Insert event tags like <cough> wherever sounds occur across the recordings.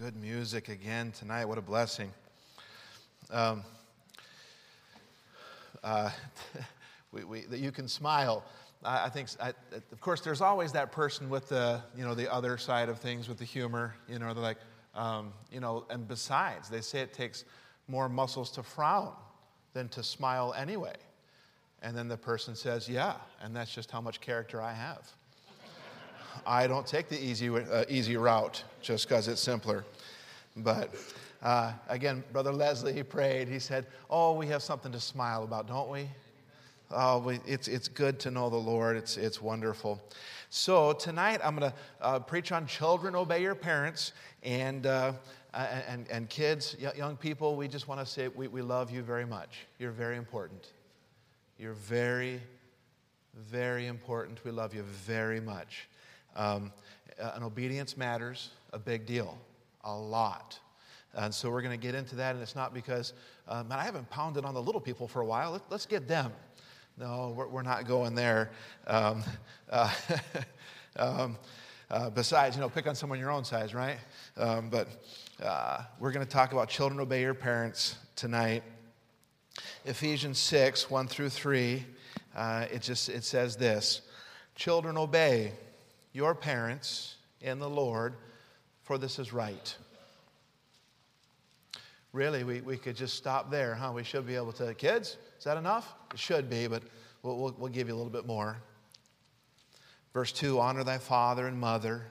good music again tonight. What a blessing. Um, uh, <laughs> we, we, that you can smile. I, I think, I, of course, there's always that person with the, you know, the other side of things with the humor. You know, they're like, um, you know, and besides, they say it takes more muscles to frown than to smile anyway. And then the person says, yeah, and that's just how much character I have. I don't take the easy, uh, easy route just because it's simpler. But uh, again, Brother Leslie, he prayed. He said, Oh, we have something to smile about, don't we? Oh, we, it's, it's good to know the Lord. It's, it's wonderful. So tonight I'm going to uh, preach on children obey your parents. And, uh, and, and kids, young people, we just want to say we, we love you very much. You're very important. You're very, very important. We love you very much. Um, uh, and obedience matters a big deal, a lot. And so we're going to get into that. And it's not because, uh, man, I haven't pounded on the little people for a while. Let, us get them. No, we're, we're, not going there. Um, <laughs> uh, <laughs> um, uh, besides, you know, pick on someone your own size, right? Um, but uh, we're going to talk about children obey your parents tonight. Ephesians 6, 1 through 3, uh, it just it says this Children obey your parents in the Lord, for this is right. Really, we, we could just stop there, huh? We should be able to. Kids, is that enough? It should be, but we'll, we'll, we'll give you a little bit more. Verse 2 Honor thy father and mother,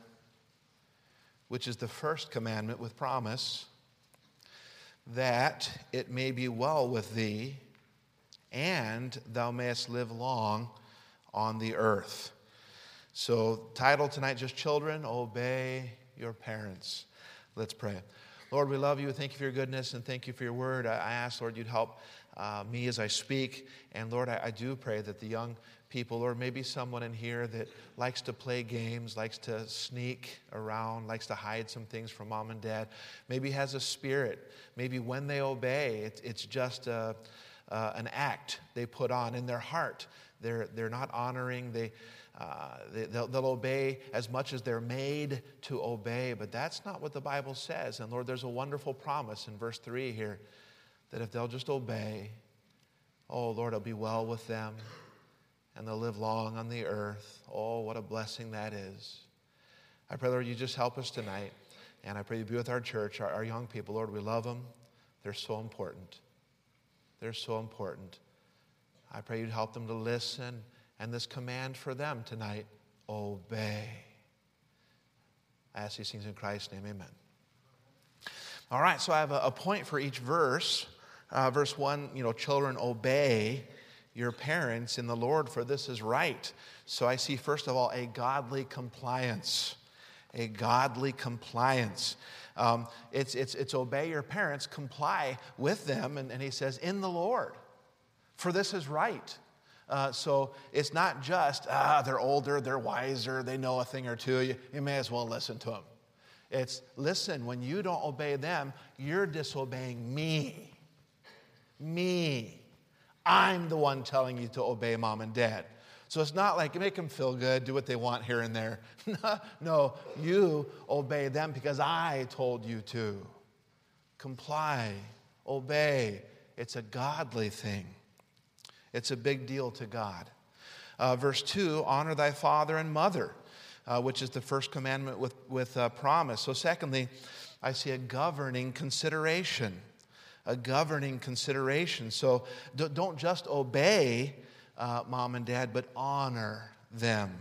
which is the first commandment with promise, that it may be well with thee, and thou mayest live long on the earth. So, title tonight just Children, Obey Your Parents. Let's pray. Lord, we love you. Thank you for your goodness and thank you for your word. I ask, Lord, you'd help uh, me as I speak. And Lord, I, I, do pray that the young people, or maybe someone in here that likes to play games, likes to sneak around, likes to hide some things from mom and dad, maybe has a spirit. Maybe when they obey, it, it's just a, uh, an act they put on in their heart. They're, they're not honoring, they, uh, they, will they'll obey as much as they're made to obey, but that's not what the Bible says. And Lord, there's a wonderful promise in verse 3 here that if they'll just obey, oh Lord, it'll be well with them and they'll live long on the earth. Oh, what a blessing that is. I pray, Lord, you just help us tonight. And I pray you be with our church, our, our young people. Lord, we love them. They're so important. They're so important. I pray you'd help them to listen and this command for them tonight obey. I ask these things in Christ's name, amen. All right, so I have a, a point for each verse. Uh, verse 1, you know, children, obey your parents in the Lord, for this is right. So I see, first of all, a godly compliance. A godly compliance. Um, it's, it's, it's obey your parents, comply with them. And, and he says, in the Lord, for this is right. Uh, so it's not just, ah, they're older, they're wiser, they know a thing or two. You, you may as well listen to them. It's, listen, when you don't obey them, you're disobeying me. Me. I'm the one telling you to obey mom and dad. So it's not like make them feel good, do what they want here and there. <laughs> no, you obey them because I told you to. Comply, obey. It's a godly thing. It's a big deal to God. Uh, verse 2 honor thy father and mother, uh, which is the first commandment with, with uh, promise. So, secondly, I see a governing consideration. A governing consideration. So, don't just obey uh, mom and dad, but honor them.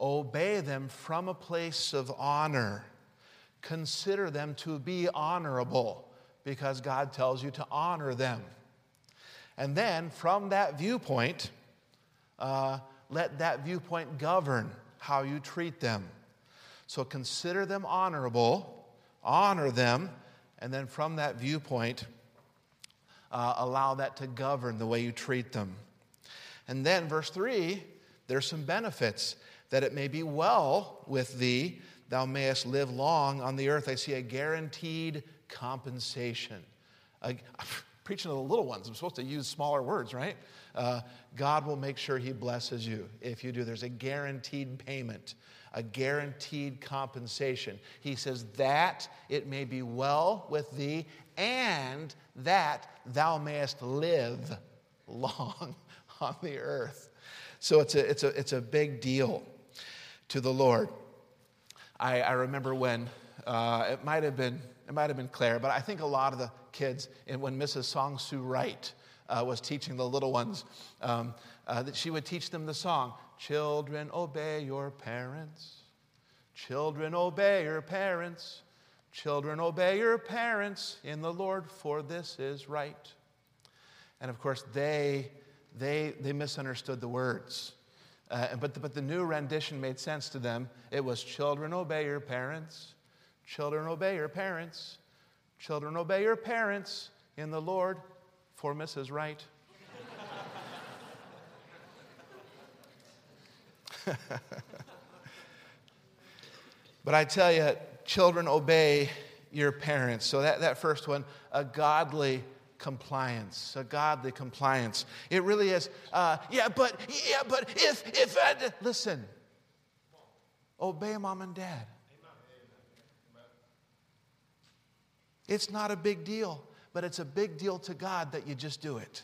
Obey them from a place of honor. Consider them to be honorable because God tells you to honor them. And then from that viewpoint, uh, let that viewpoint govern how you treat them. So consider them honorable, honor them, and then from that viewpoint, uh, allow that to govern the way you treat them. And then, verse 3, there's some benefits that it may be well with thee, thou mayest live long on the earth. I see a guaranteed compensation. <laughs> preaching to the little ones. I'm supposed to use smaller words, right? Uh, God will make sure He blesses you if you do. There's a guaranteed payment, a guaranteed compensation. He says, That it may be well with thee, and that thou mayest live long <laughs> on the earth. So it's a, it's a, it's a big deal to the Lord. I, I remember when uh, it might have been it might have been Claire, but I think a lot of the kids, when Mrs. Song Su Wright uh, was teaching the little ones, um, uh, that she would teach them the song, Children, obey your parents. Children, obey your parents. Children, obey your parents in the Lord, for this is right. And of course, they, they, they misunderstood the words. Uh, but, the, but the new rendition made sense to them. It was, Children, obey your parents. Children, obey your parents. Children, obey your parents in the Lord, for Mrs. Wright. <laughs> but I tell you, children, obey your parents. So that, that first one, a godly compliance, a godly compliance. It really is. Uh, yeah, but yeah, but if if I, listen, obey mom and dad. It's not a big deal, but it's a big deal to God that you just do it.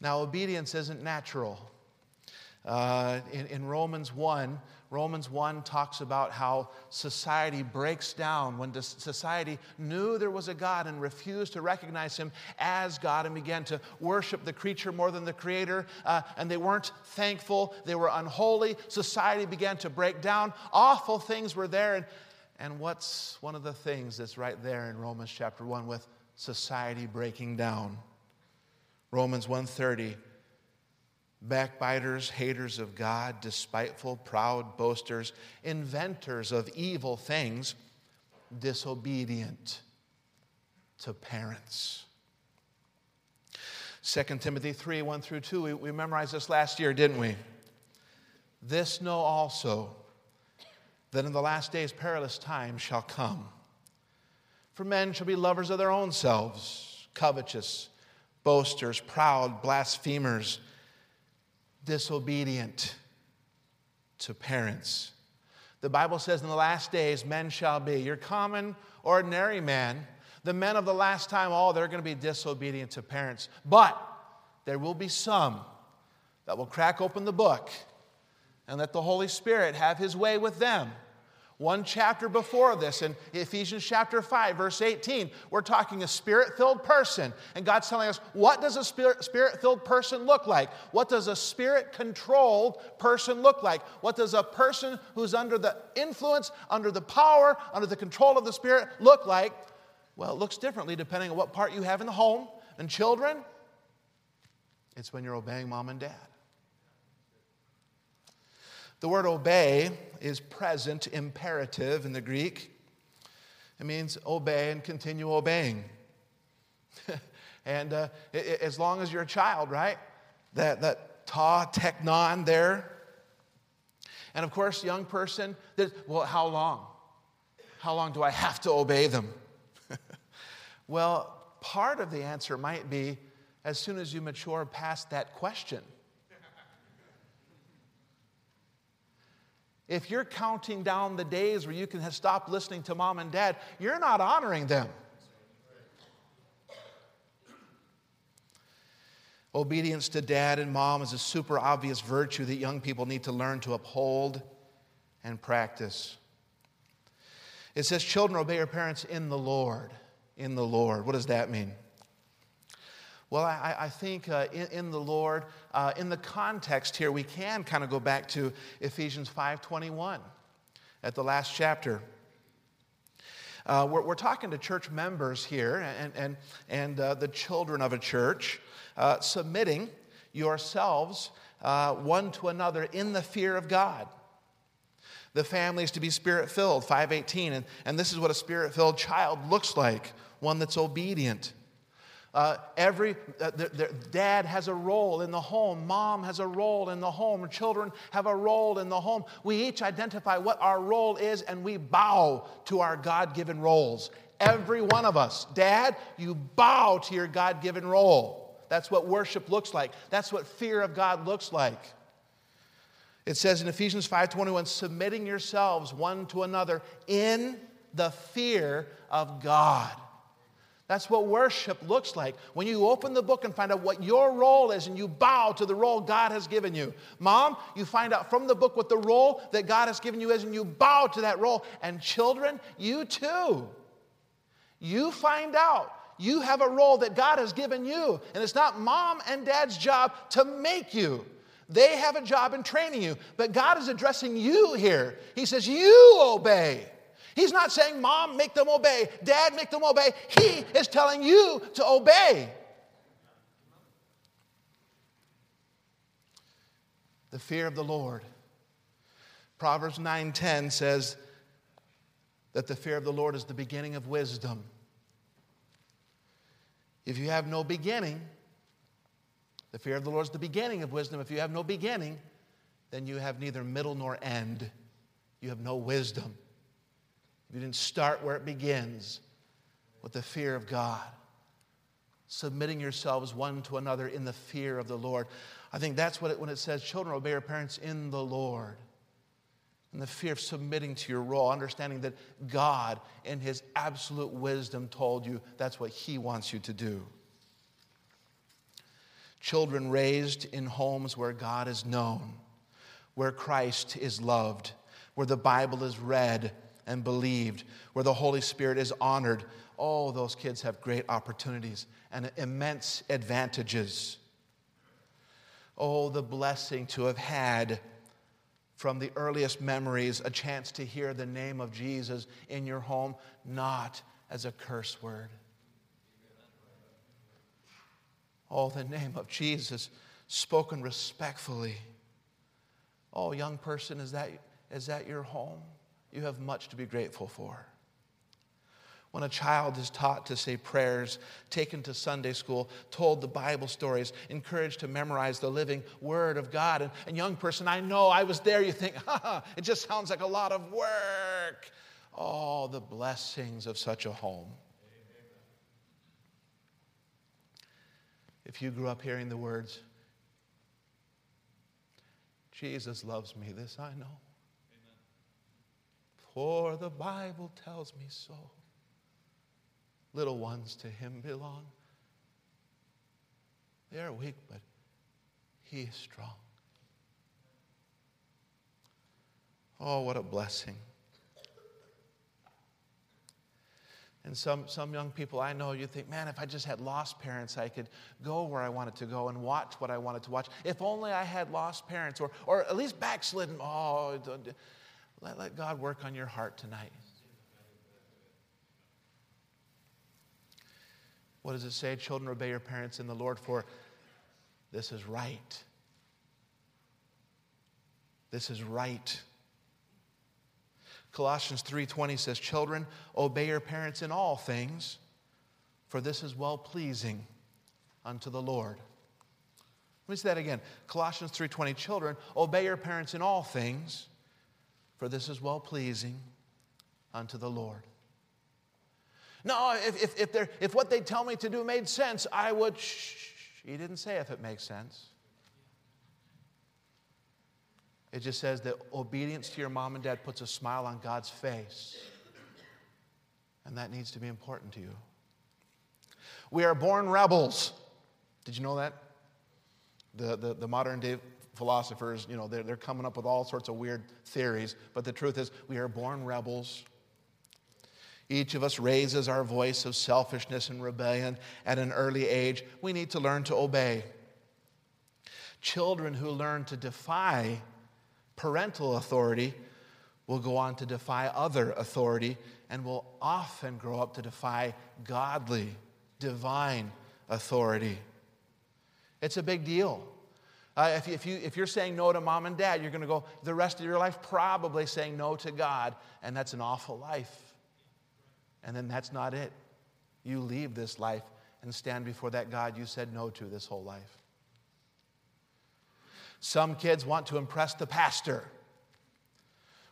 Now, obedience isn't natural. Uh, in, in Romans 1, Romans 1 talks about how society breaks down when society knew there was a God and refused to recognize him as God and began to worship the creature more than the creator. Uh, and they weren't thankful, they were unholy. Society began to break down. Awful things were there. And and what's one of the things that's right there in Romans chapter 1 with society breaking down? Romans 1:30 backbiters, haters of God, despiteful, proud, boasters, inventors of evil things, disobedient to parents. 2 Timothy 3 1 through 2, we, we memorized this last year, didn't we? This know also that in the last days perilous times shall come. For men shall be lovers of their own selves, covetous, boasters, proud, blasphemers, disobedient to parents. The Bible says in the last days men shall be your common, ordinary man. The men of the last time, all oh, they're going to be disobedient to parents. But there will be some that will crack open the book and let the Holy Spirit have his way with them one chapter before this, in Ephesians chapter 5, verse 18, we're talking a spirit filled person. And God's telling us, what does a spirit filled person look like? What does a spirit controlled person look like? What does a person who's under the influence, under the power, under the control of the Spirit look like? Well, it looks differently depending on what part you have in the home. And children, it's when you're obeying mom and dad. The word obey is present imperative in the Greek. It means obey and continue obeying. <laughs> and uh, it, it, as long as you're a child, right? That, that ta teknon there. And of course, young person, well, how long? How long do I have to obey them? <laughs> well, part of the answer might be as soon as you mature past that question. If you're counting down the days where you can stopped listening to mom and dad, you're not honoring them. Obedience to dad and mom is a super obvious virtue that young people need to learn to uphold and practice. It says, Children, obey your parents in the Lord. In the Lord. What does that mean? Well, I, I think uh, in, in, the Lord, uh, in the context here, we can kind of go back to Ephesians 5.21 at the last chapter. Uh, we're, we're, talking to church members here and, and, and uh, the children of a church, uh, submitting yourselves uh, one to another in the fear of God. The family is to be spirit filled, 518. And, and this is what a spirit filled child looks like one that's obedient uh, every uh, the, the dad has a role in the home, mom has a role in the home, children have a role in the home. We each identify what our role is and we bow to our God given roles. Every one of us. Dad, you bow to your God given role. That's what worship looks like. That's what fear of God looks like. It says in Ephesians 5:21, submitting yourselves one to another in the fear of God. That's what worship looks like. When you open the book and find out what your role is and you bow to the role God has given you. Mom, you find out from the book what the role that God has given you is and you bow to that role. And children, you too. You find out you have a role that God has given you. And it's not mom and dad's job to make you. They have a job in training you. But God is addressing you here. He says, You obey. He's not saying, Mom, make them obey, Dad, make them obey. He is telling you to obey. The fear of the Lord. Proverbs 9:10 says that the fear of the Lord is the beginning of wisdom. If you have no beginning, the fear of the Lord is the beginning of wisdom. If you have no beginning, then you have neither middle nor end. You have no wisdom. You didn't start where it begins with the fear of God, submitting yourselves one to another in the fear of the Lord. I think that's what it, when it says, children, obey your parents in the Lord. And the fear of submitting to your role, understanding that God, in His absolute wisdom, told you that's what He wants you to do children raised in homes where God is known, where Christ is loved, where the Bible is read and believed, where the Holy Spirit is honored. Oh, those kids have great opportunities and immense advantages. Oh, the blessing to have had from the earliest memories a chance to hear the name of Jesus in your home, not as a curse word. Oh, the name of Jesus spoken respectfully. Oh, young person, is that, is that your home? You have much to be grateful for. When a child is taught to say prayers, taken to Sunday school, told the Bible stories, encouraged to memorize the living Word of God, and, and young person, I know I was there, you think, <laughs> ha, it just sounds like a lot of work. Oh, the blessings of such a home. if you grew up hearing the words, Jesus loves me, this I know. For the Bible tells me so. Little ones to him belong. They are weak, but he is strong. Oh, what a blessing. And some, some young people I know, you think, man, if I just had lost parents, I could go where I wanted to go and watch what I wanted to watch. If only I had lost parents or, or at least backslidden. Oh, let, let God work on your heart tonight. What does it say? Children, obey your parents in the Lord, for this is right. This is right. Colossians 3:20 says, "Children, obey your parents in all things, for this is well-pleasing unto the Lord." Let me say that again. Colossians 3:20, "Children, obey your parents in all things, for this is well-pleasing unto the Lord." No, if, if, if, if what they tell me to do made sense, I would. Shh, he didn't say if it makes sense. It just says that obedience to your mom and dad puts a smile on God's face. And that needs to be important to you. We are born rebels. Did you know that? The, the, the modern day philosophers, you know, they're, they're coming up with all sorts of weird theories. But the truth is, we are born rebels. Each of us raises our voice of selfishness and rebellion at an early age. We need to learn to obey. Children who learn to defy parental authority will go on to defy other authority and will often grow up to defy godly, divine authority. It's a big deal. Uh, if, you, if, you, if you're saying no to mom and dad, you're going to go the rest of your life probably saying no to God, and that's an awful life. And then that's not it. You leave this life and stand before that God you said no to this whole life. Some kids want to impress the pastor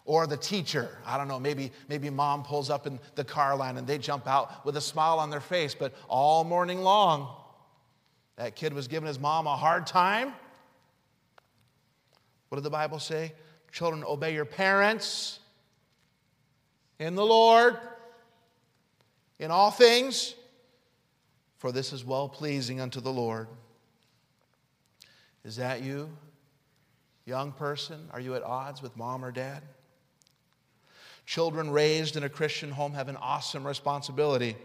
or the teacher. I don't know, maybe, maybe mom pulls up in the car line and they jump out with a smile on their face, but all morning long, that kid was giving his mom a hard time. What did the Bible say? Children, obey your parents in the Lord in all things, for this is well pleasing unto the Lord. Is that you, young person? Are you at odds with mom or dad? Children raised in a Christian home have an awesome responsibility.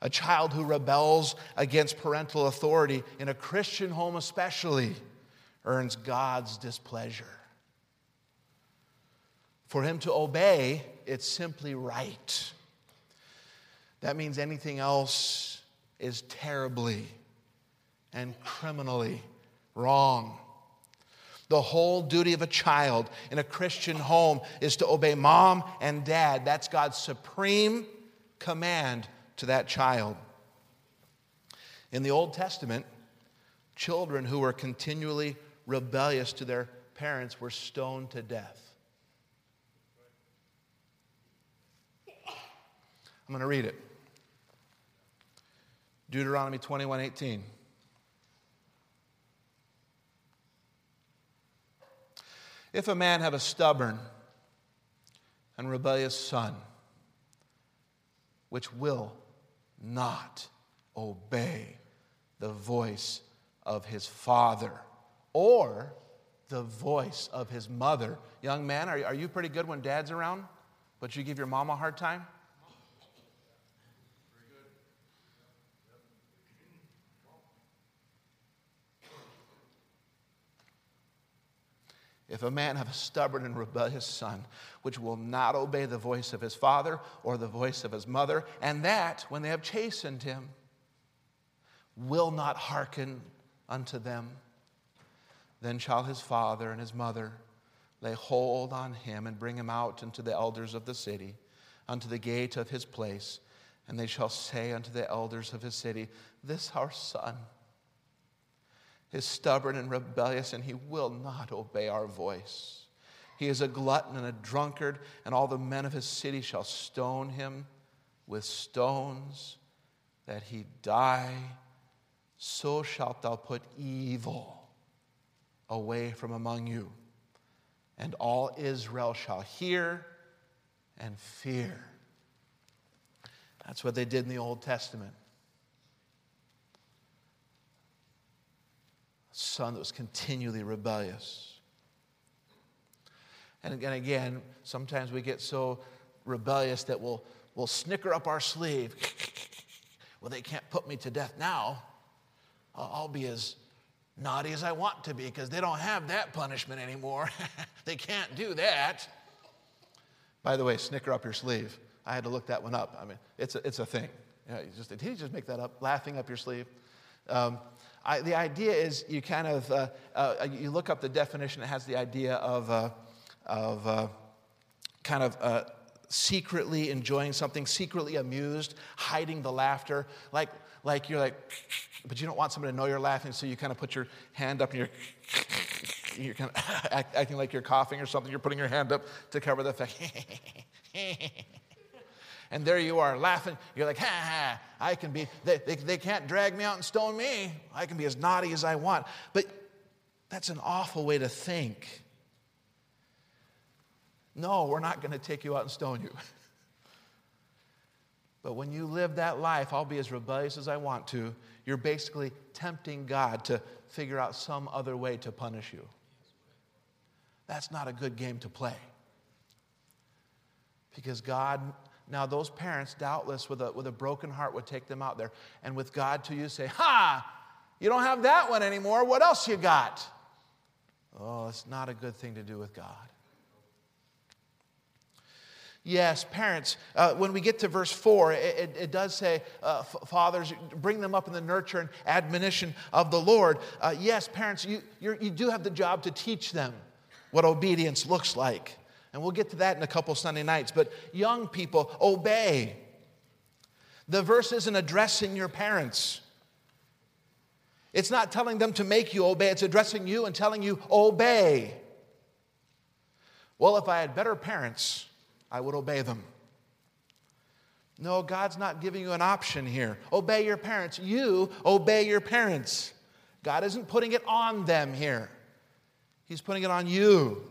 A child who rebels against parental authority, in a Christian home especially, earns God's displeasure. For him to obey, it's simply right. That means anything else is terribly and criminally wrong. The whole duty of a child in a Christian home is to obey mom and dad. That's God's supreme command to that child. In the Old Testament, children who were continually rebellious to their parents were stoned to death. I'm going to read it. Deuteronomy 21 18. If a man have a stubborn and rebellious son, which will not obey the voice of his father or the voice of his mother. Young man, are, are you pretty good when dad's around, but you give your mom a hard time? If a man have a stubborn and rebellious son, which will not obey the voice of his father or the voice of his mother, and that, when they have chastened him, will not hearken unto them, then shall his father and his mother lay hold on him and bring him out unto the elders of the city, unto the gate of his place, and they shall say unto the elders of his city, This our son is stubborn and rebellious, and he will not obey our voice. He is a glutton and a drunkard, and all the men of his city shall stone him with stones that he die. So shalt thou put evil away from among you, and all Israel shall hear and fear. That's what they did in the Old Testament. A son that was continually rebellious. And again, again, sometimes we get so rebellious that we'll, we'll snicker up our sleeve. <laughs> well, they can't put me to death now. I'll be as naughty as I want to be because they don't have that punishment anymore. <laughs> they can't do that. By the way, snicker up your sleeve. I had to look that one up. I mean, it's a, it's a thing. You know, just, did he just make that up? Laughing up your sleeve? Um, I, the idea is you kind of uh, uh, you look up the definition. It has the idea of uh, of uh, kind of uh, secretly enjoying something, secretly amused, hiding the laughter, like like you're like, <sniffs> but you don't want someone to know you're laughing, so you kind of put your hand up and you're. <sniffs> You're kind of <sniffs> act, acting like you're coughing or something. You're putting your hand up to cover the fact. <laughs> And there you are laughing. You're like, ha ha, I can be, they, they, they can't drag me out and stone me. I can be as naughty as I want. But that's an awful way to think. No, we're not going to take you out and stone you. <laughs> But when you live that life, I'll be as rebellious as I want to, you're basically tempting God to figure out some other way to punish you. That's not a good game to play. Because God now, those parents, doubtless, with a, with a broken heart, would take them out there. And with God to you, say, Ha! You don't have that one anymore. What else you got? Oh, it's not a good thing to do with God. Yes, parents, uh, when we get to verse 4, it, it, it does say, uh, fathers, bring them up in the nurture and admonition of the Lord. Uh, yes, parents, you, you do have the job to teach them what obedience looks like. And we'll get to that in a couple Sunday nights. But young people, obey. The verse isn't addressing your parents. It's not telling them to make you obey, it's addressing you and telling you, obey. Well, if I had better parents, I would obey them. No, God's not giving you an option here. Obey your parents. You obey your parents. God isn't putting it on them here. He's putting it on you.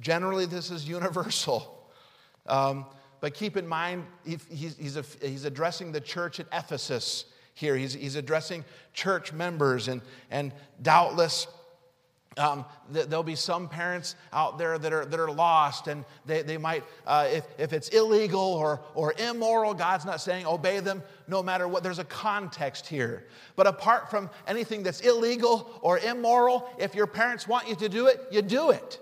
Generally, this is universal. Um, but keep in mind, he, he's, he's, a, he's addressing the church at Ephesus here. He's, he's addressing church members, and, and doubtless um, there'll be some parents out there that are, that are lost, and they, they might, uh, if, if it's illegal or, or immoral, God's not saying obey them no matter what. There's a context here. But apart from anything that's illegal or immoral, if your parents want you to do it, you do it.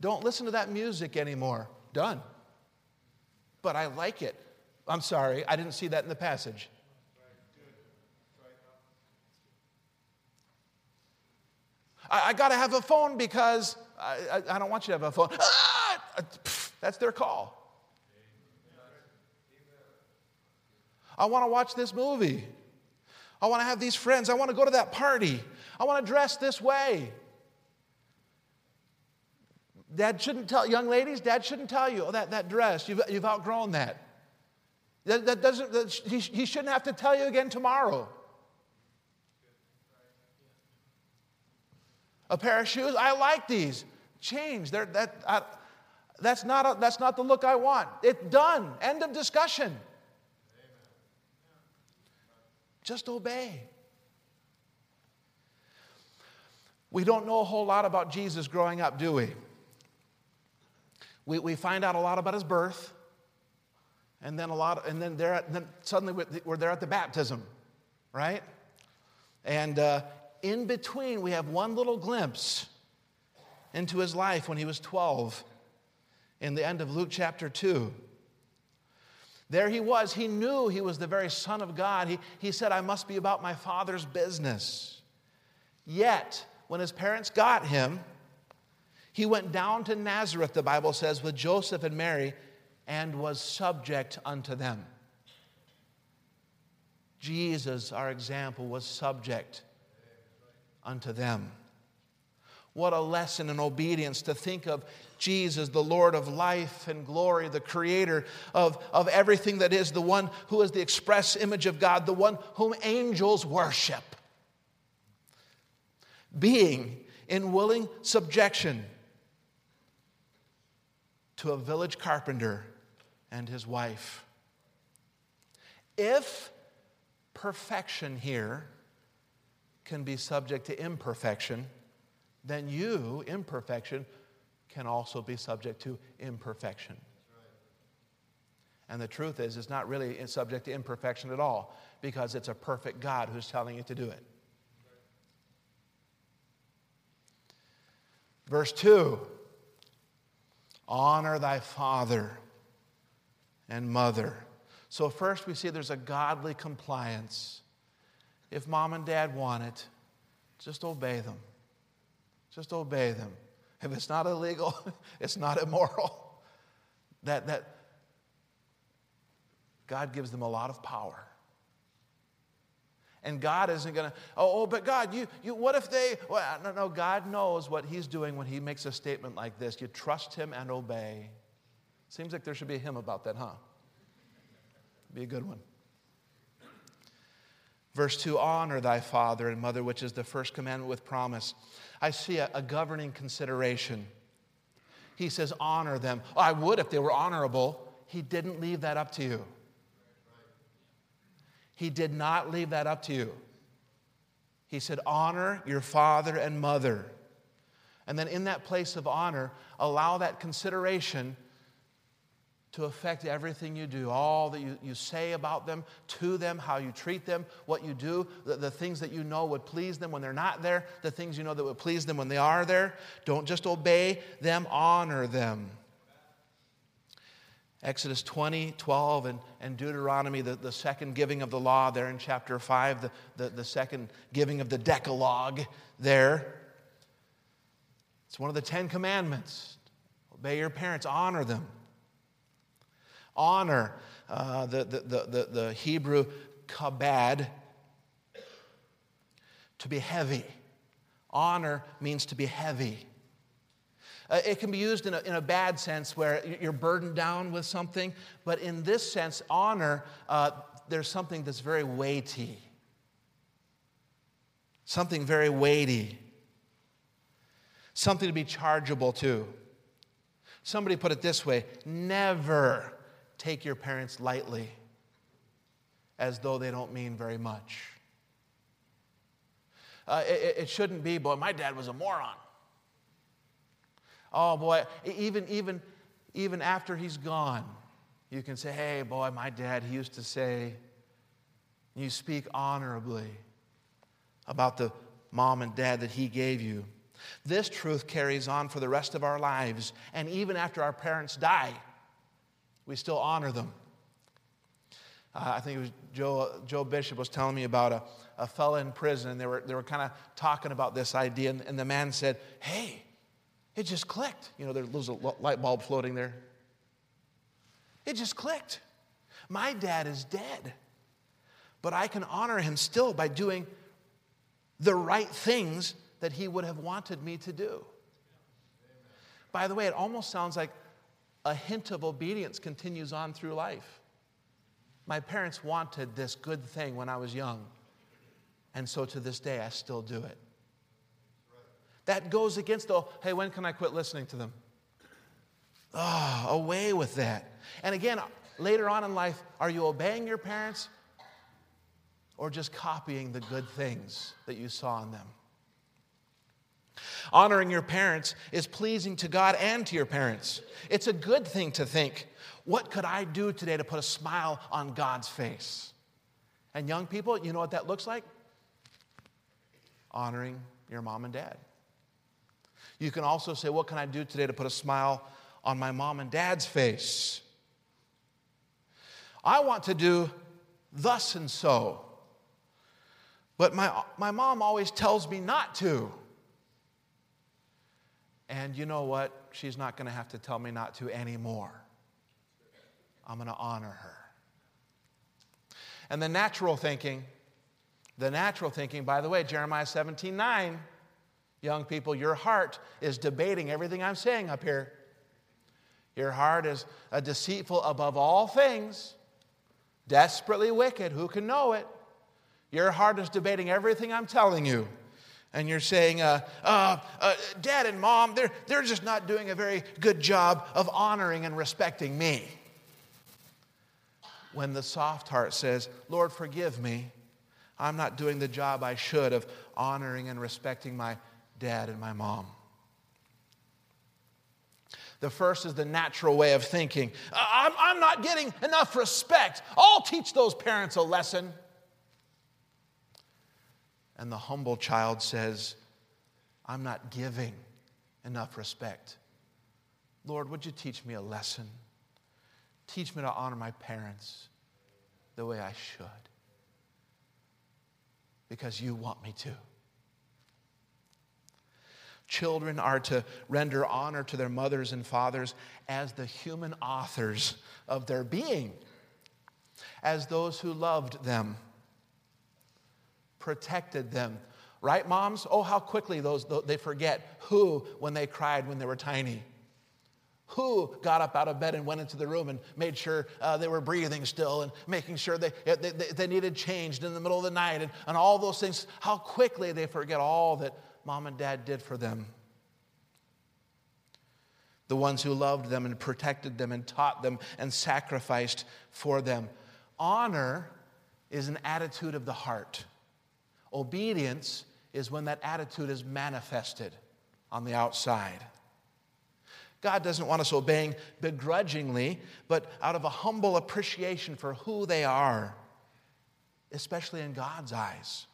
Don't listen to that music anymore. Done. But I like it. I'm sorry, I didn't see that in the passage. I, I got to have a phone because I, I, I, don't want you to have a phone. Ah! That's their call. I want to watch this movie. I want to have these friends. I want to go to that party. I want to dress this way. Dad shouldn't tell, young ladies, dad shouldn't tell you, oh, that, that dress, you've, you've outgrown that. That, that doesn't, that, he, he shouldn't have to tell you again tomorrow. A pair of shoes, I like these. Change. They're, that, I, that's, not a, that's not the look I want. It's done. End of discussion. Just obey. We don't know a whole lot about Jesus growing up, do we? We, we find out a lot about his birth, and then a lot, and then, there, then suddenly we're there at the baptism, right? And uh, in between, we have one little glimpse into his life when he was 12 in the end of Luke chapter 2. There he was. He knew he was the very Son of God. He, he said, I must be about my Father's business. Yet, when his parents got him, he went down to Nazareth, the Bible says, with Joseph and Mary, and was subject unto them. Jesus, our example, was subject unto them. What a lesson in obedience to think of Jesus, the Lord of life and glory, the creator of, of everything that is, the one who is the express image of God, the one whom angels worship. Being in willing subjection to a village carpenter and his wife. If perfection here can be subject to imperfection, then you, imperfection, can also be subject to imperfection. And the truth is, it's not really subject to imperfection at all because it's a perfect God who's telling you to do it. Verse 2 Honor thy father and mother. So, first we see there's a godly compliance if mom and dad want it, just obey them. Just obey them. If it's not illegal, <laughs> it's not immoral. That, that God gives them a lot of power. And God isn't going to, oh, oh, but God, you, you, what if they, well, no, no, God knows what He's doing when He makes a statement like this. You trust Him and obey. Seems like there should be a hymn about that, huh? Be a good one. Verse 2 Honor thy father and mother, which is the first commandment with promise. I see a, a governing consideration. He says, Honor them. Oh, I would if they were honorable. He didn't leave that up to you. He did not leave that up to you. He said, Honor your father and mother. And then in that place of honor, allow that consideration to affect everything you do, all that you, you say about them, to them, how you treat them, what you do, the, the things that you know would please them when they're not there, the things you know that would please them when they are there. Don't just obey them, honor them. Exodus 20, 12, and, and Deuteronomy, the, the second giving of the law there in chapter 5, the, the, the second giving of the Decalogue there. It's one of the Ten Commandments. Obey your parents, honor them. Honor, uh, the, the, the, the Hebrew kabad, to be heavy. Honor means to be heavy. Uh, it can be used in a, in a bad sense where you're burdened down with something, but in this sense, honor, uh, there's something that's very weighty. something very weighty, something to be chargeable to. Somebody put it this way never take your parents lightly as though they don't mean very much. Uh, it, it shouldn't be, boy, my dad was a moron. Oh, boy, even, even, even after he's gone, you can say, hey, boy, my dad, he used to say, you speak honorably about the mom and dad that he gave you. This truth carries on for the rest of our lives. And even after our parents die, we still honor them. Uh, I think it was Joe, Joe Bishop was telling me about a, a fellow in prison, and they were, they were kind of talking about this idea. And, and the man said, Hey, it just clicked. You know, there's a light bulb floating there. It just clicked. My dad is dead, but I can honor him still by doing the right things that he would have wanted me to do. By the way, it almost sounds like a hint of obedience continues on through life. My parents wanted this good thing when I was young, and so to this day I still do it. That goes against the, hey, when can I quit listening to them? Oh, away with that. And again, later on in life, are you obeying your parents or just copying the good things that you saw in them? Honoring your parents is pleasing to God and to your parents. It's a good thing to think, what could I do today to put a smile on God's face? And young people, you know what that looks like? Honoring your mom and dad. You can also say, What can I do today to put a smile on my mom and dad's face? I want to do thus and so, but my, my mom always tells me not to. And you know what? She's not going to have to tell me not to anymore. I'm going to honor her. And the natural thinking, the natural thinking, by the way, Jeremiah 17 9 Young people, your heart is debating everything I'm saying up here. Your heart is a deceitful above all things, desperately wicked. Who can know it? Your heart is debating everything I'm telling you. And you're saying, uh, uh, uh, Dad and Mom, they're, they're just not doing a very good job of honoring and respecting me. When the soft heart says, Lord, forgive me, I'm not doing the job I should of honoring and respecting my dad and my mom. The first is the natural way of thinking. I'm, I'm not getting enough respect. I'll teach those parents a lesson. And the humble child says, I'm not giving enough respect. Lord, would you teach me a lesson? Teach me to honor my parents the way I should. Because you want me to. Children are to render honor to their mothers and fathers as the human authors of their being, as those who loved them, protected them. Right, moms? Oh, how quickly those, they forget who when they cried when they were tiny. Who got up out of bed and went into the room and made sure uh, they were breathing still and making sure they, they, they needed changed in the middle of the night and, and all those things? How quickly they forget all that mom and dad did for them. The ones who loved them and protected them and taught them and sacrificed for them. Honor is an attitude of the heart. Obedience is when that attitude is manifested on the outside. God doesn't want us obeying begrudgingly, but out of a humble appreciation for who they are, especially in God's eyes.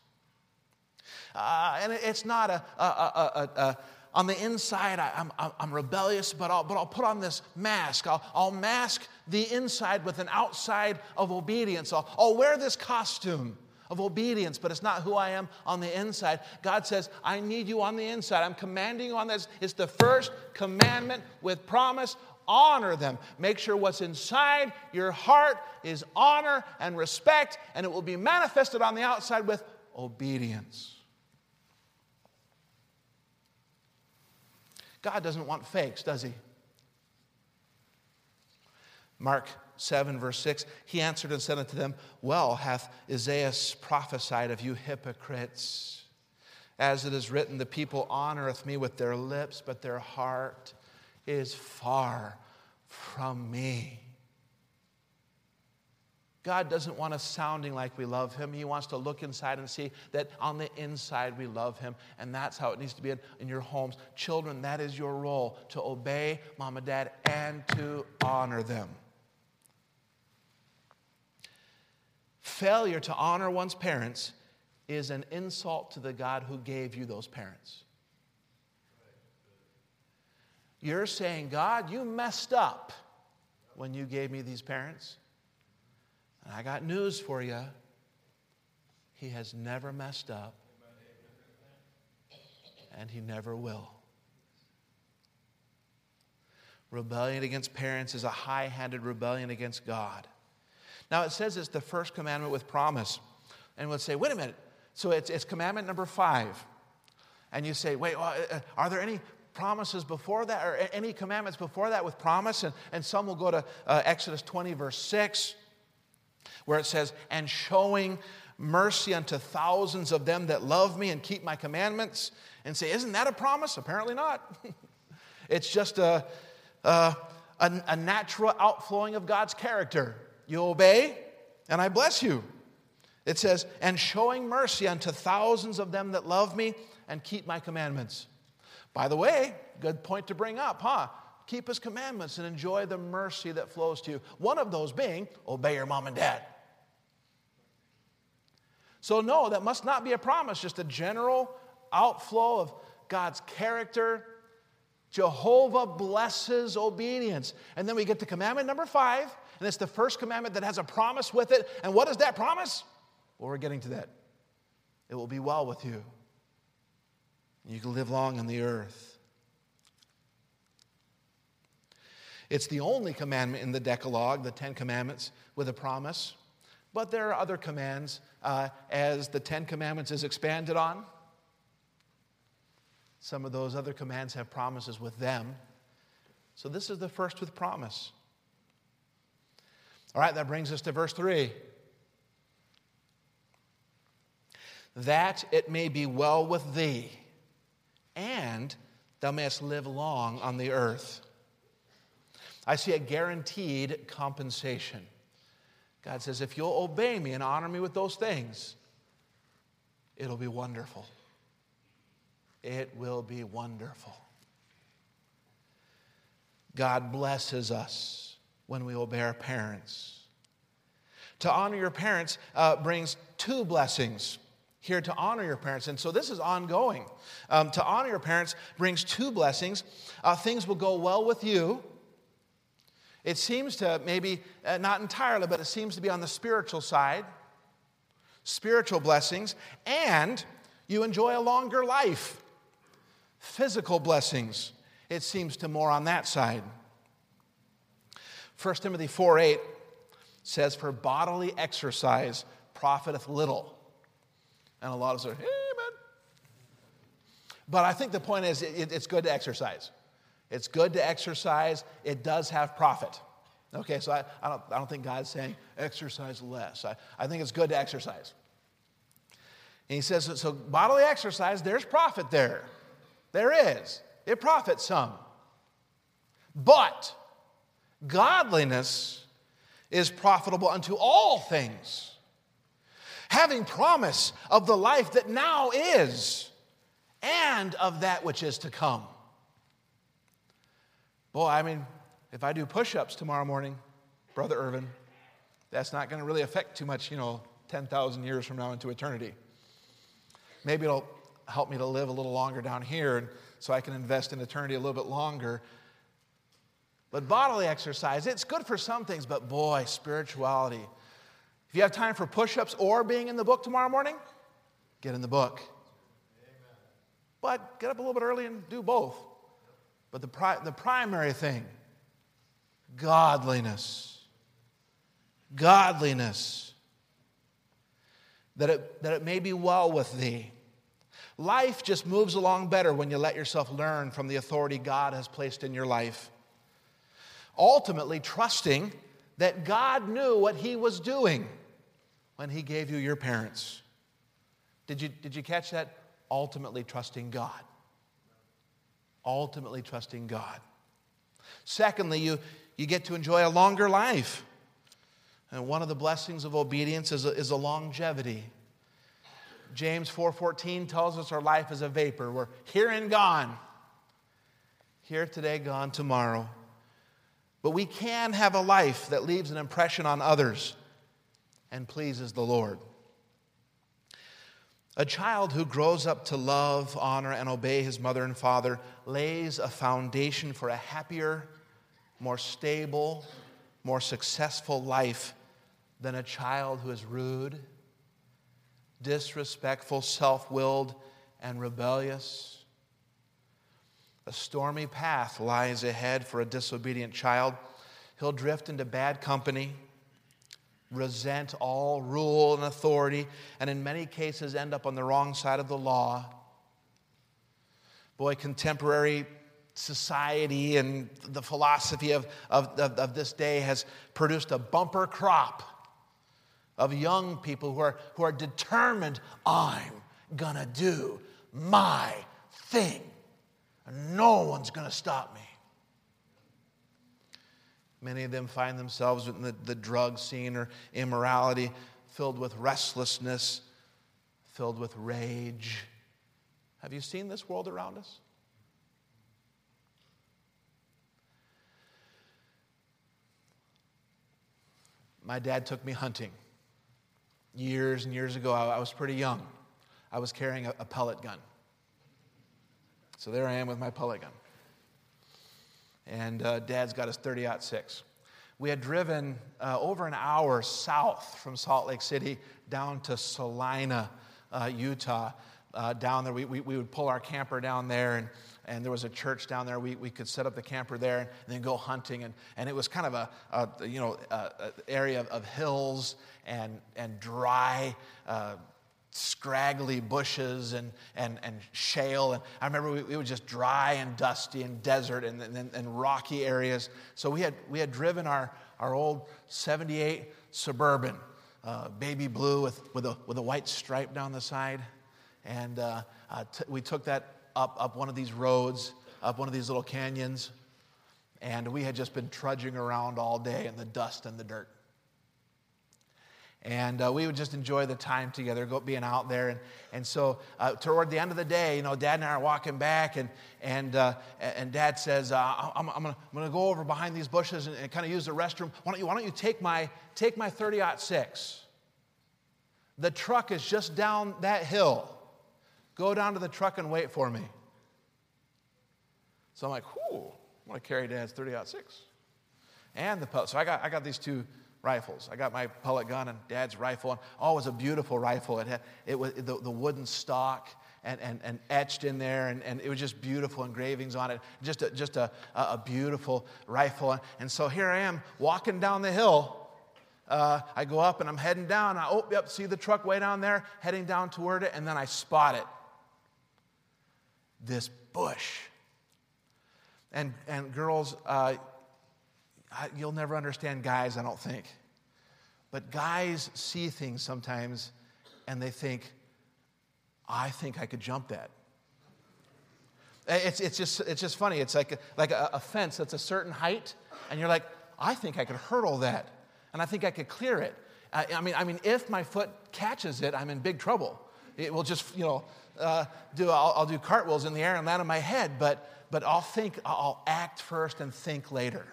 Uh, and it's not a, a, a, a on the inside, I, am I'm, I'm rebellious, but I'll, but I'll put on this mask. I'll, I'll mask the inside with an outside of obedience. I'll, I'll wear this costume of obedience, but it's not who I am on the inside. God says, I need you on the inside. I'm commanding you on this. It's the first commandment with promise. Honor them. Make sure what's inside your heart is honor and respect, and it will be manifested on the outside with obedience. God doesn't want fakes, does he? Mark 7, verse 6 He answered and said unto them, Well hath Isaiah prophesied of you hypocrites. As it is written, the people honoreth me with their lips, but their heart is far from me. God doesn't want us sounding like we love Him. He wants to look inside and see that on the inside we love Him. And that's how it needs to be in, in your homes. Children, that is your role to obey mom and dad and to honor them. Failure to honor one's parents is an insult to the God who gave you those parents. You're saying, God, you messed up when you gave me these parents. And I got news for you. He has never messed up, and he never will. Rebellion against parents is a high handed rebellion against God. Now, it says it's the first commandment with promise. And we'll say, wait a minute. So it's, it's commandment number five. And you say, wait, well, uh, uh, are there any promises before that or any commandments before that with promise? And, and some will go to uh, Exodus 20, verse 6 where it says, And showing mercy unto thousands of them that love me and keep my commandments, and say, Isn't that a promise? Apparently not. <laughs> it's just a, a, a, a natural outflowing of God's character. You obey, and I bless you. It says, And showing mercy unto thousands of them that love me and keep my commandments. By the way, good point to bring up, huh? keep his commandments and enjoy the mercy that flows to you. One of those being obey your mom and dad. So, no, that must not be a promise, just a general outflow of God's character. Jehovah blesses obedience. And then we get to commandment number five, and it's the first commandment that has a promise with it. And what is that promise? Well, we're getting to that. It will be well with you. You can live long on the earth. It's the only commandment in the Decalogue, the Ten Commandments, with a promise. But there are other commands uh, as the Ten Commandments is expanded on. Some of those other commands have promises with them. So this is the first with promise. All right, that brings us to verse 3. That it may be well with thee, and thou mayest live long on the earth. I see a guaranteed compensation. God says, if you'll obey me and honor me with those things, it'll be wonderful. It will be wonderful. God blesses us when we obey our parents. To honor your parents uh, brings two blessings here to honor your parents. And so this is ongoing. Um, to honor your parents brings two blessings. Uh, things will go well with you it seems to maybe, uh, not entirely, but it seems to be on the spiritual side, spiritual blessings, and you enjoy a longer life. Physical blessings, it seems to more on that side. 1 Timothy 4 8 says, For bodily exercise profiteth little. And a lot of us are, amen. But I think the point is, it, it's good to exercise. It's good to exercise, it does have profit. Okay, so I, I, don't, I don't think God's saying exercise less. I, I think it's good to exercise. And he says, so bodily exercise, there's profit there. There is. It profits some. But godliness is profitable unto all things, having promise of the life that now is and of that which is to come. Boy, I mean, if I do push ups tomorrow morning, Brother Irvin, that's not going to really affect too much, you know, 10,000 years from now into eternity. Maybe it'll help me to live a little longer down here and so I can invest in eternity a little bit longer. But bodily exercise, it's good for some things, but boy, spirituality. If you have time for push ups or being in the book tomorrow morning, get in the book. Amen. But get up a little bit early and do both. But the, pri- the primary thing godliness. Godliness. That it, that it may be well with thee. Life just moves along better when you let yourself learn from the authority God has placed in your life. Ultimately, trusting that God knew what He was doing when He gave you your parents. Did you, did you catch that? ultimately trusting God. Ultimately trusting God. Secondly, you, you get to enjoy a longer life. And one of the blessings of obedience is a, is a longevity. James 4:14 tells us our life is a vapor. We're here and gone. Here today, gone tomorrow. But we can have a life that leaves an impression on others and pleases the Lord. A child who grows up to love, honor, and obey his mother and father lays a foundation for a happier, more stable, more successful life than a child who is rude, disrespectful, self willed, and rebellious. A stormy path lies ahead for a disobedient child. He'll drift into bad company, resent all rule and authority, and in many cases end up on the wrong side of the law. Boy, contemporary society and the philosophy of, of, of, of this day has produced a bumper crop of young people who are, who are determined, I'm gonna do my thing. And no one's gonna stop me. Many of them find themselves in the, the drug scene or immorality, filled with restlessness, filled with rage. Have you seen this world around us? My dad took me hunting years and years ago. I, was pretty young. I was carrying a, a pellet gun. So there I am with my pellet gun. And uh, dad's got his 30 6. We had driven uh, over an hour south from Salt Lake City down to Salina, uh, Utah. Uh, down there, we, we, we, would pull our camper down there, and, and there was a church down there. We, we could set up the camper there and, then go hunting. And, and it was kind of a, a you know, a, a area of, hills and, and dry, uh, scraggly bushes and, and, and shale. And I remember we, we were just dry and dusty and desert and, and, and rocky areas. So we had, we had driven our, our old 78 Suburban, uh, baby blue with, with, a, with a white stripe down the side. And uh, uh, t- we took that up, up one of these roads, up one of these little canyons. And we had just been trudging around all day in the dust and the dirt. And uh, we would just enjoy the time together, go, being out there. And, and so, uh, toward the end of the day, you know, Dad and I are walking back, and, and, uh, and Dad says, uh, I'm, I'm going to go over behind these bushes and, and kind of use the restroom. Why don't you, why don't you take my, take my 30 6? The truck is just down that hill. Go down to the truck and wait for me. So I'm like, whew, I'm going to carry Dad's 30 6. And the pellet. So I got, I got these two rifles. I got my pellet gun and dad's rifle. And, oh, it was a beautiful rifle. It had it was the, the wooden stock and, and, and etched in there, and, and it was just beautiful engravings on it. Just a, just a, a beautiful rifle. And so here I am walking down the hill. Uh, I go up and I'm heading down. I, oh, yep, see the truck way down there, heading down toward it, and then I spot it. This bush. And, and girls, uh, you'll never understand guys, I don't think. But guys see things sometimes and they think, I think I could jump that. It's, it's, just, it's just funny. It's like, a, like a, a fence that's a certain height, and you're like, I think I could hurdle that, and I think I could clear it. I, I mean, I mean, if my foot catches it, I'm in big trouble. It will just, you know, uh, do, I'll, I'll do cartwheels in the air and land on my head, but, but I'll think, I'll act first and think later.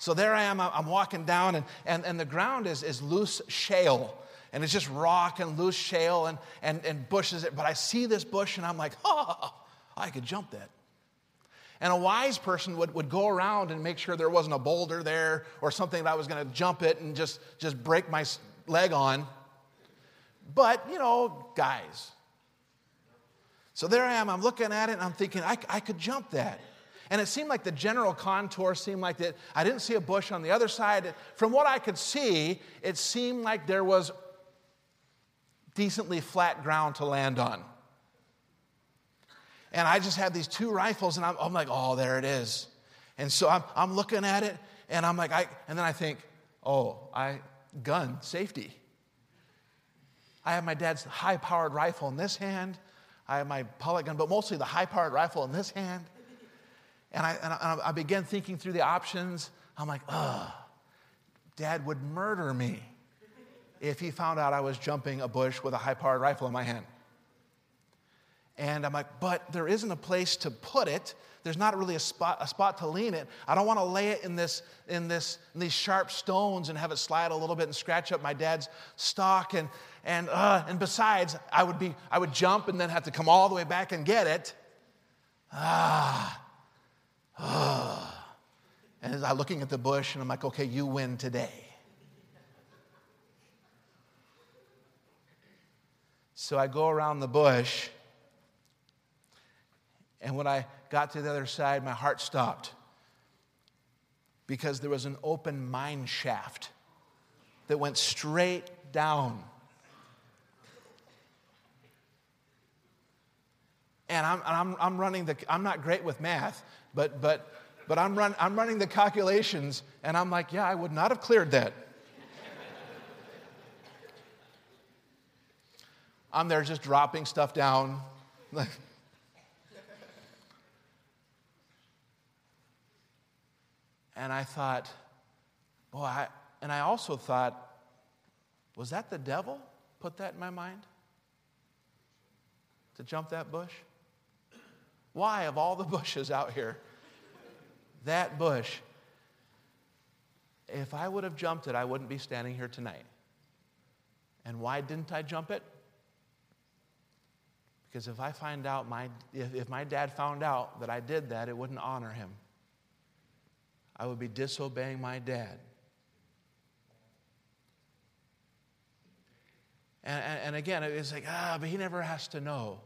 So there I am, I'm walking down, and, and, and the ground is, is loose shale. And it's just rock and loose shale and, and, and bushes. But I see this bush, and I'm like, <laughs> oh, I could jump that. And a wise person would, would go around and make sure there wasn't a boulder there or something that I was going to jump it and just, just break my leg on. But, you know, guys. So there I am, I'm looking at it and I'm thinking, I, I could jump that. And it seemed like the general contour seemed like that. I didn't see a bush on the other side. From what I could see, it seemed like there was decently flat ground to land on. And I just had these two rifles, and I'm, I'm like, oh, there it is. And so I'm, I'm looking at it, and I'm like, I, and then I think, oh, I gun safety. I have my dad's high powered rifle in this hand. I have my pellet gun, but mostly the high powered rifle in this hand. And I, and I, began thinking through the options. I'm like, ugh, dad would murder me if he found out I was jumping a bush with a high powered rifle in my hand. And I'm like, but there isn't a place to put it. There's not really a spot, a spot to lean it. I don't want to lay it in, this, in, this, in these sharp stones and have it slide a little bit and scratch up my dad's stock. And, and, uh, and besides, I would, be, I would jump and then have to come all the way back and get it. Ah. Ah. And I'm looking at the bush and I'm like, okay, you win today. So I go around the bush and when I got to the other side, my heart stopped because there was an open mine shaft that went straight down. And I'm, I'm, I'm running the, I'm not great with math, but, but, but I'm, run, I'm running the calculations, and I'm like, yeah, I would not have cleared that. I'm there just dropping stuff down. <laughs> And I thought, boy, I, and I also thought, was that the devil put that in my mind? To jump that bush? Why, of all the <laughs> bushes out here, that bush, if I would have jumped it, I wouldn't be standing here tonight. And why didn't I jump it? Because if I find out my if, if my dad found out that I did that, it wouldn't honor him. I would be disobeying my dad. And, and, and again, it's like, ah, but he never has to know.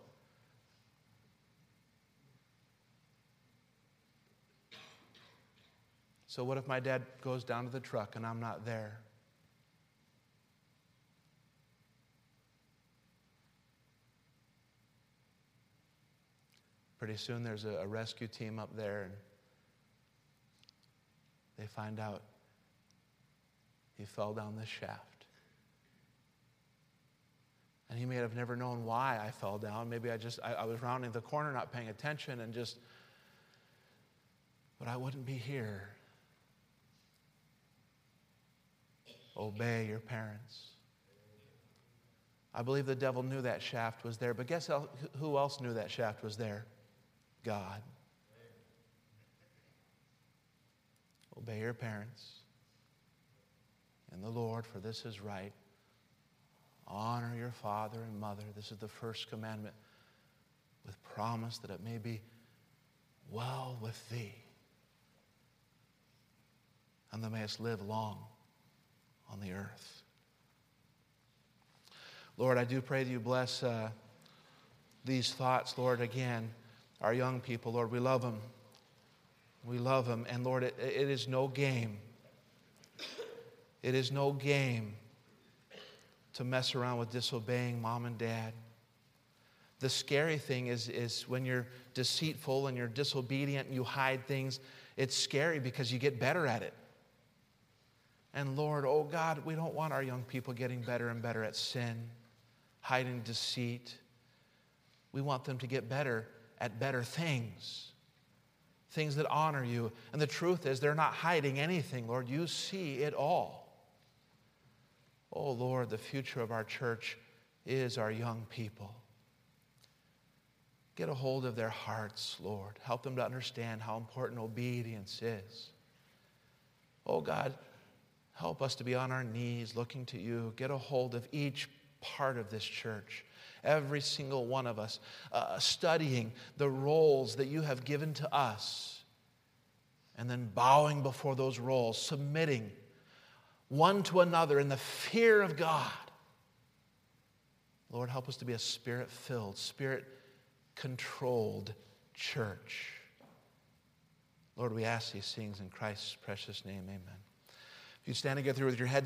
So, what if my dad goes down to the truck and I'm not there? Pretty soon there's a, a rescue team up there, and they find out he fell down the shaft. And he may have never known why I fell down. Maybe I just, I, I was rounding the corner, not paying attention, and just, but I wouldn't be here. Obey your parents. I believe the devil knew that shaft was there, but guess who else knew that shaft was there? God. Obey your parents and the Lord, for this is right. Honor your father and mother. This is the first commandment with promise that it may be well with thee. And thou mayest live long on the earth. Lord, I do pray that you bless uh, these thoughts, Lord, again, our young people. Lord, we love them. We love them. And Lord, it, it is no game. It is no game to mess around with disobeying mom and dad. The scary thing is, is when you're deceitful and you're disobedient and you hide things, it's scary because you get better at it. And Lord, oh God, we don't want our young people getting better and better at sin, hiding deceit. We want them to get better at better things things that honor you. And the truth is, they're not hiding anything, Lord. You see it all. Oh, Lord, the future of our church is our young people. Get a hold of their hearts, Lord. Help them to understand how important obedience is. Oh, God, help us to be on our knees looking to you. Get a hold of each part of this church every single one of us, uh, studying the roles that you have given to us, and then bowing before those roles, submitting one to another in the fear of God. Lord, help us to be a spirit filled, spirit controlled church. Lord, we ask these things in Christ's precious name. Amen. If you stand together with your head